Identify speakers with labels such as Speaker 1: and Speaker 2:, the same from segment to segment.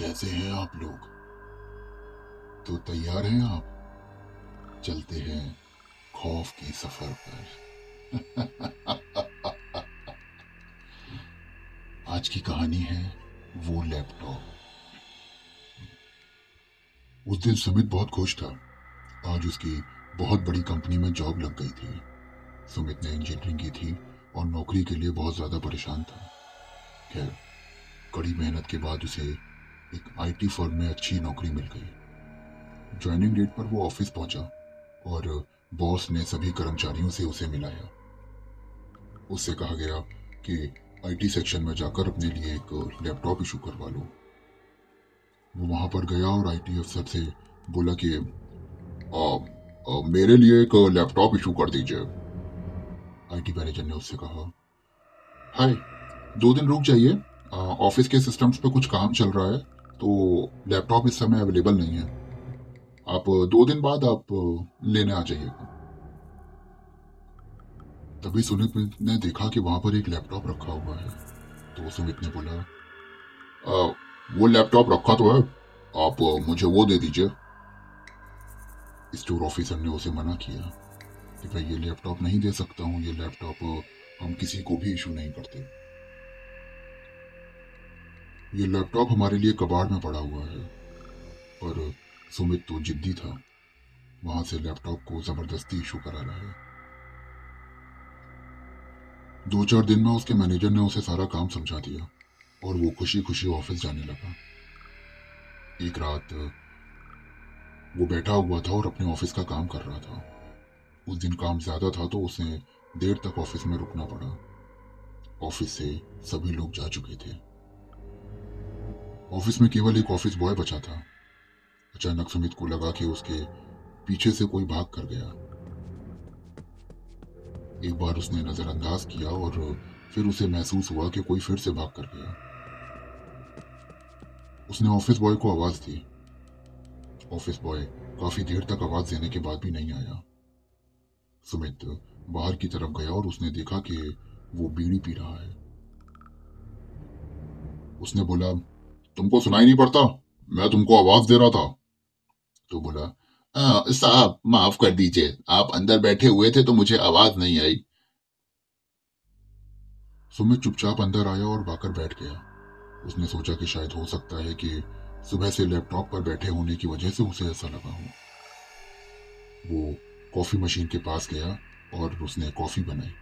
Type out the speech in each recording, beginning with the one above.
Speaker 1: कैसे हैं आप लोग? तो तैयार हैं आप? चलते हैं खौफ के सफ़र पर। आज की कहानी है वो लैपटॉप। उस दिन सुमित बहुत खुश था। आज उसकी बहुत बड़ी कंपनी में जॉब लग गई थी। सुमित ने इंजीनियरिंग की थी और नौकरी के लिए बहुत ज़्यादा परेशान था। खैर, कड़ी मेहनत के बाद उसे एक आईटी फर्म में अच्छी नौकरी मिल गई। ज्वाइनिंग डेट पर वो ऑफ़िस पहुँचा और बॉस ने सभी कर्मचारियों से उसे मिलाया। उससे कहा गया कि आईटी सेक्शन में जाकर अपने लिए एक लैपटॉप इशू करवा लो। वो वहाँ पर गया और आईटी अफसर से बोला कि आ, आ, मेरे लिए एक लैपटॉप इशू कर दीजिए। आईटी मैनेजर ने उससे कहा हाय दो दिन रुक जाइए। ऑफ़िस के सिस्टम्स पे कुछ काम चल रहा है। तो लैपटॉप इस समय अवेलेबल नहीं है। आप दो दिन बाद आप लेने आ जाइएगा तभी सुमित ने देखा कि वहाँ पर एक लैपटॉप रखा हुआ है। तो सुमित ने बोला आ, वो लैपटॉप रखा तो है। आप मुझे वो दे दीजिए। स्टोर ऑफिसर ने उसे मना किया कि भाई ये लैपटॉप नहीं दे सकता हूँ। ये लैपटॉप हम किसी को भी इशू नहीं करते। ये लैपटॉप हमारे लिए कबाड़ में पड़ा हुआ है। पर सुमित तो जिद्दी था। वहाँ से लैपटॉप को ज़बरदस्ती इशू करा रहा है। दो चार दिन में उसके मैनेजर ने उसे सारा काम समझा दिया और वो खुशी खुशी ऑफ़िस जाने लगा। एक रात, वो बैठा हुआ था और अपने ऑफ़िस का काम कर रहा था। उस दिन काम ज़्यादा था तो उसे देर तक ऑफ़िस में रुकना पड़ा। ऑफ़िस से सभी लोग जा चुके थे। ऑफ़िस में केवल एक ऑफ़िस बॉय बचा था। अचानक सुमित को लगा कि उसके पीछे से कोई भाग कर गया। एक बार उसने नजरअंदाज किया और फिर उसे महसूस हुआ कि कोई फिर से भाग कर गया। उसने ऑफ़िस बॉय को आवाज़ दी। ऑफ़िस बॉय काफ़ी देर तक आवाज़ देने के बाद भी नहीं आया। सुमित बाहर की तरफ़ गया और उसने देखा कि वो बीड़ी पी रहा है। उसने बोला तुमको सुनाई नहीं पड़ता? मैं तुमको आवाज़ दे रहा था। तो बोला साहब, माफ़ कर दीजिए। आप अंदर बैठे हुए थे तो मुझे आवाज़ नहीं आई। सुमित चुपचाप अंदर आया और बाकर बैठ गया। उसने सोचा कि शायद हो सकता है कि सुबह से लैपटॉप पर बैठे होने की वजह से उसे ऐसा लगा हो। वो कॉफ़ी मशीन के पास गया और उसने कॉफ़ी बनाई।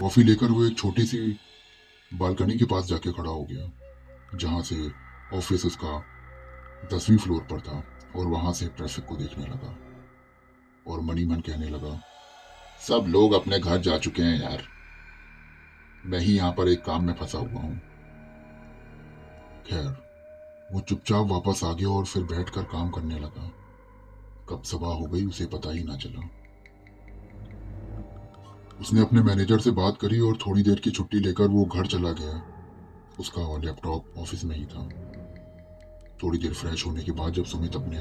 Speaker 1: कॉफ़ी लेकर वो एक छोटी सी बालकनी के पास जाके खड़ा हो गया, जहाँ से ऑफ़िस उसका दसवीं फ्लोर पर था और वहाँ से ट्रैफ़िक को देखने लगा और मनी मन कहने लगा, सब लोग अपने घर जा चुके हैं यार। मैं ही यहाँ पर एक काम में फंसा हुआ हूँ। खैर, वो चुपचाप वापस आ गया और फिर बैठकर काम करने लगा। कब सभा हो गई उसे पता ही ना चला। उसने अपने मैनेजर से बात करी और थोड़ी देर की छुट्टी लेकर वो घर चला गया। उसका लैपटॉप ऑफ़िस में ही था। थोड़ी देर फ्रेश होने के बाद जब सुमित अपने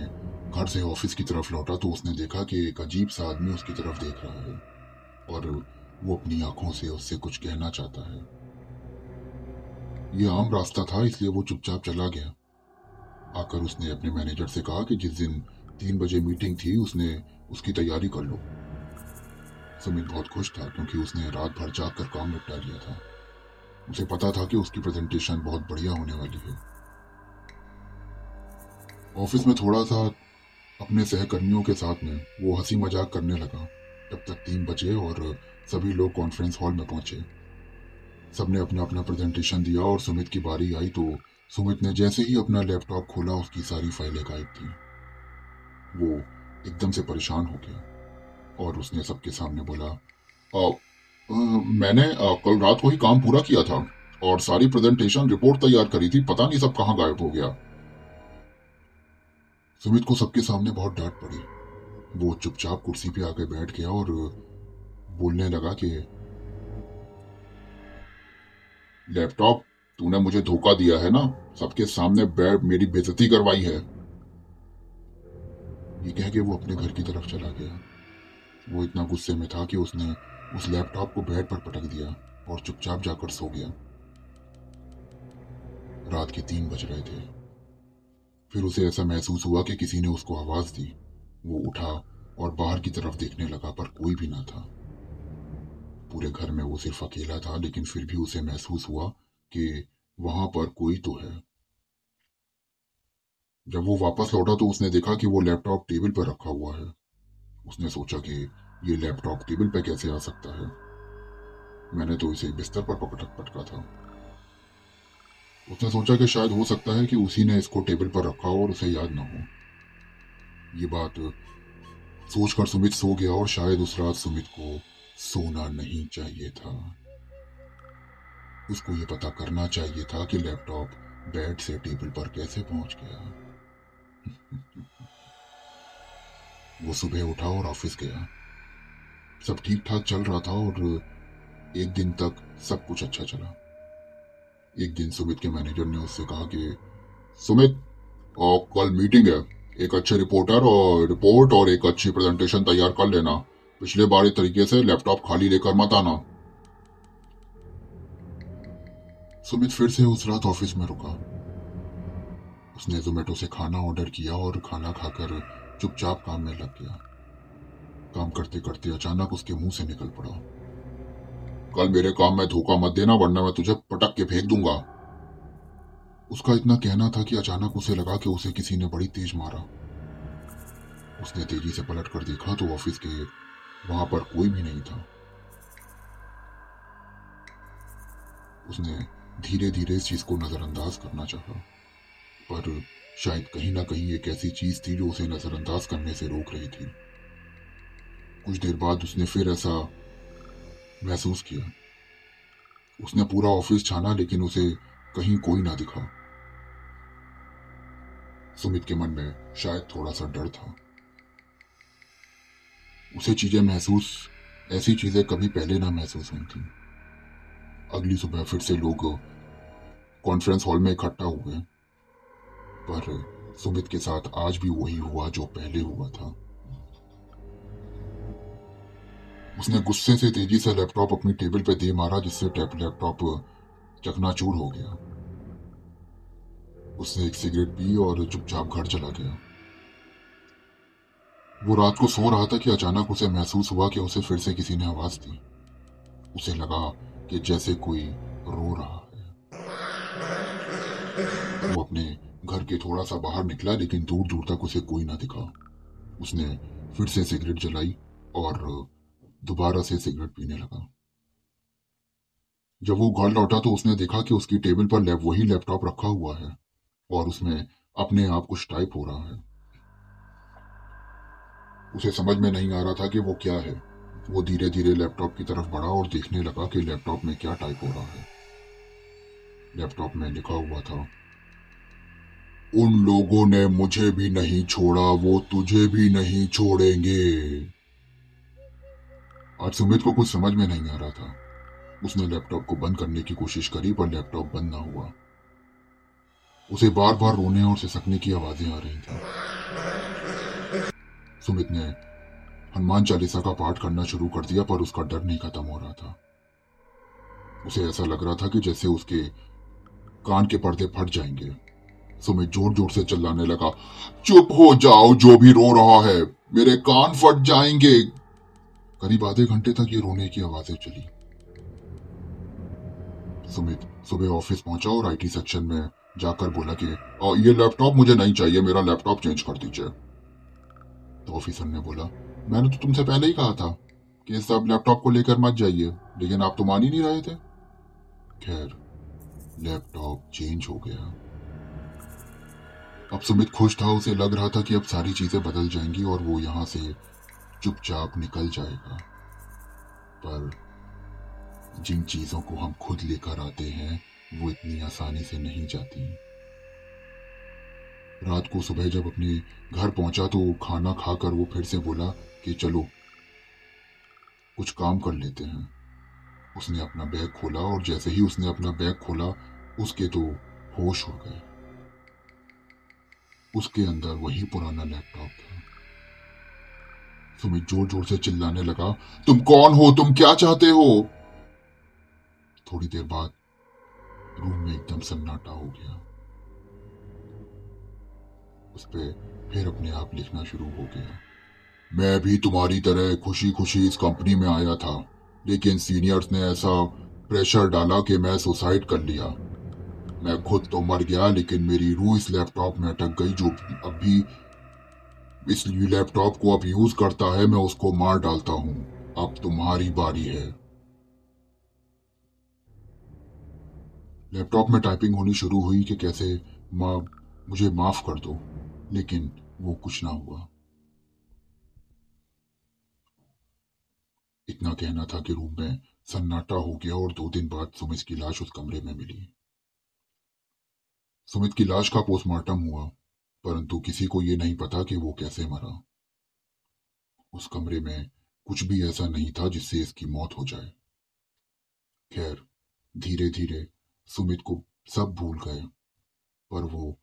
Speaker 1: घर से ऑफ़िस की तरफ़ लौटा तो उसने देखा कि एक अजीब सा आदमी उसकी तरफ़ देख रहा है और वो अपनी आँखों से उससे कुछ कहना चाहता है। ये आम रास्ता था, इसलिए वो चुपचाप चला गया। आकर उसने अपने मैनेजर से कहा कि जिस दिन तीन बजे मीटिंग थी, उसने उसकी तैयारी कर लो। सुमित बहुत खुश था क्योंकि उसने रात भर जाग कर काम निपटा लिया था। उसे पता था कि उसकी प्रेजेंटेशन बहुत बढ़िया होने वाली है। ऑफ़िस में थोड़ा सा अपने सहकर्मियों के साथ में वो हँसी मज़ाक करने लगा तब तक तीन बजे और सभी लोग कॉन्फ्रेंस हॉल में पहुँचे। सबने अपना अपना प्रेजेंटेशन दिया और सुमित की बारी आई तो सुमित ने जैसे ही अपना लैपटॉप खोला, उसकी सारी फाइलें गायब थी। वो एकदम से परेशान हो गया। और उसने सबके सामने बोला आ, आ, मैंने आ, कल रात को ही काम पूरा किया था और सारी प्रेजेंटेशन रिपोर्ट तैयार करी थी पता नहीं सब कहाँ गायब हो गया। सुमित को सबके सामने बहुत डांट पड़ी। वो चुपचाप कुर्सी पे आके बैठ गया और बोलने लगा कि लैपटॉप तूने मुझे धोखा दिया है ना? सबके सामने बैठ मेरी बेजती करवाई है। ये कह के वो अपने घर की तरफ़ चला गया। वो इतना गुस्से में था कि उसने उस लैपटॉप को बेड पर पटक दिया और चुपचाप जाकर सो गया। रात के तीन बज रहे थे। फिर उसे ऐसा महसूस हुआ कि किसी ने उसको आवाज़ दी। वो उठा और बाहर की तरफ़ देखने लगा, पर कोई भी ना था। पूरे घर में वो सिर्फ़ अकेला था, लेकिन फिर भी उसे महसूस हुआ कि वहाँ पर कोई तो है। जब वो वापस लौटा तो उसने देखा कि वो लैपटॉप टेबल पर रखा हुआ है। उसने सोचा कि ये लैपटॉप टेबल पर कैसे आ सकता है। मैंने तो इसे बिस्तर पर पकड़ पटका था। उसने सोचा कि शायद हो सकता है कि उसी ने इसको टेबल पर रखा हो और उसे याद ना हो। ये बात सोचकर सुमित सो गया और शायद उस रात सुमित को सोना नहीं चाहिए था। उसको ये पता करना चाहिए था कि लैपटॉप बेड से टेबल पर कैसे पहुँच गया। वो सुबह उठा और ऑफ़िस गया। सब ठीक ठाक चल रहा था और एक दिन तक सब कुछ अच्छा चला। एक दिन सुमित के मैनेजर ने उससे कहा कि, सुमित और कल मीटिंग है। एक अच्छे रिपोर्टर और रिपोर्ट और एक अच्छी प्रेजेंटेशन तैयार कर लेना। पिछले बार तरीके से लैपटॉप खाली लेकर मत आना। सुमित फिर से उस रात ऑफ़िस में रुका। उसने जोमेटो से खाना ऑर्डर किया और खाना खाकर चुपचाप काम में लग गया। काम करते करते अचानक उसके मुँह से निकल पड़ा। कल मेरे काम में धोखा मत देना, वरना मैं तुझे पटक के फेंक दूँगा। उसका इतना कहना था कि अचानक उसे लगा कि उसे किसी ने बड़ी तेज मारा। उसने तेज़ी से पलट कर देखा तो ऑफ़िस के वहाँ पर कोई भी नहीं था। उसने धीरे धीरे इस चीज़ को नजरअंदाज करना चाहा, पर शायद कहीं ना कहीं एक ऐसी चीज़ थी जो उसे नजरअंदाज करने से रोक रही थी। कुछ देर बाद उसने फिर ऐसा महसूस किया। उसने पूरा ऑफ़िस छाना, लेकिन उसे कहीं कोई ना दिखा। सुमित के मन में शायद थोड़ा सा डर था। उसे चीज़ें महसूस, ऐसी चीज़ें कभी पहले ना महसूस हुई थी। अगली सुबह फिर से लोग कॉन्फ्रेंस हॉल में इकट्ठा हुए पर सुमित के साथ आज भी वही हुआ जो पहले हुआ था। उसने गुस्से से तेज़ी से लैपटॉप अपनी टेबल पर दे मारा, जिससे टैप लैपटॉप चकनाचूर हो गया। उसने एक सिगरेट पी और चुपचाप घर चला गया। वो रात को सो रहा था कि अचानक उसे महसूस हुआ कि उसे फिर से किसी ने आवाज़ दी। उसे लगा कि जैसे कोई रो रहा है। वो अपने के थोड़ा सा बाहर निकला, लेकिन दूर दूर तक उसे कोई ना दिखा। उसने फिर से सिगरेट जलाई और दोबारा से सिगरेट पीने लगा। जब वो घर लौटा तो उसने देखा कि उसकी टेबल पर लैप वही लैपटॉप रखा हुआ है और उसमें अपने आप कुछ टाइप हो रहा है। उसे समझ में नहीं आ रहा था कि वो क्या है। वो धीरे धीरे लैपटॉप की तरफ़ बढ़ा और देखने लगा कि लैपटॉप में क्या टाइप हो रहा है। लैपटॉप में लिखा हुआ था उन लोगों ने मुझे भी नहीं छोड़ा, वो तुझे भी नहीं छोड़ेंगे। आज सुमित को कुछ समझ में नहीं आ रहा था। उसने लैपटॉप को बंद करने की कोशिश करी, पर लैपटॉप बंद ना हुआ। उसे बार बार रोने और सिसकने की आवाज़ें आ रही थी। सुमित ने हनुमान चालीसा का पाठ करना शुरू कर दिया, पर उसका डर नहीं खत्म हो रहा था। उसे ऐसा लग रहा था कि जैसे उसके कान के पर्दे फट जाएँगे। सुमित ज़ोर ज़ोर से चिल्लाने लगा। चुप हो जाओ, जो भी रो रहा है। मेरे कान फट जाएँगे। करीब आधे घंटे तक ये रोने की आवाज़ें चली। सुमित सुबह ऑफ़िस पहुँचा और आईटी सेक्शन में जाकर बोला कि ये लैपटॉप मुझे नहीं चाहिए, मेरा लैपटॉप चेंज कर दीजिए। तो ऑफिसर ने बोला, मैंने तो तुमसे पहले ही कहा था कि सब लैपटॉप को लेकर मत जाइए, लेकिन आप तो मान ही नहीं रहे थे। खैर लैपटॉप चेंज हो गया। अब सुमित खुश था, उसे लग रहा था कि अब सारी चीज़ें बदल जाएँगी और वो यहाँ से चुपचाप निकल जाएगा। पर जिन चीज़ों को हम खुद लेकर आते हैं, वो इतनी आसानी से नहीं जाती। रात को सुबह जब अपने घर पहुँचा तो खाना खाकर वो फिर से बोला कि चलो, कुछ काम कर लेते हैं। उसने अपना बैग खोला और जैसे ही उसने अपना बैग खोला, उसके तो होश हो गए। उसके अंदर वही पुराना लैपटॉप था। सुमित ज़ोर ज़ोर से चिल्लाने लगा, तुम कौन हो? तुम क्या चाहते हो? थोड़ी देर बाद रूम में एकदम सन्नाटा हो गया। उस पर फिर अपने आप लिखना शुरू हो गया। मैं भी तुम्हारी तरह खुशी खुशी इस कंपनी में आया था, लेकिन सीनियर्स ने ऐसा प्रेशर डाला कि मैं सुसाइड कर लिया। मैं खुद तो मर गया, लेकिन मेरी रूह इस लैपटॉप में अटक गई, जो अभी इस लैपटॉप को अब यूज़ करता है, मैं उसको मार डालता हूँ। अब तुम्हारी बारी है। लैपटॉप में टाइपिंग होनी शुरू हुई कि कैसे माँ, मुझे माफ़ कर दो, लेकिन वो कुछ ना हुआ। इतना कहना था कि रूम में सन्नाटा हो गया और दो दिन बाद सुमित की लाश उस कमरे में मिली। सुमित की लाश का पोस्टमार्टम हुआ, परंतु किसी को यह नहीं पता कि वो कैसे मरा। उस कमरे में कुछ भी ऐसा नहीं था जिससे इसकी मौत हो जाए। खैर धीरे धीरे सुमित को सब भूल गए, पर वो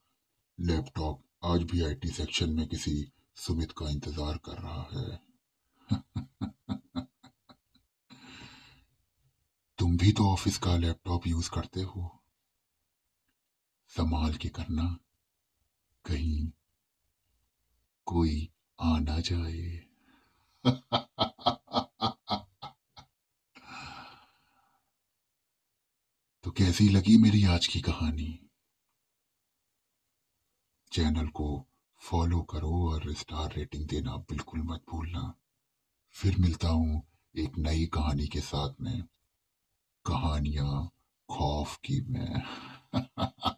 Speaker 1: लैपटॉप आज भी आईटी सेक्शन में किसी सुमित का इंतज़ार कर रहा है। तुम भी तो ऑफ़िस का लैपटॉप यूज़ करते हो। संभाल के करना। कहीं कोई आ ना जाए। तो कैसी लगी मेरी आज की कहानी? चैनल को फॉलो करो और स्टार रेटिंग देना बिल्कुल मत भूलना। फिर मिलता हूँ एक नई कहानी के साथ में। कहानियाँ खौफ की मैं।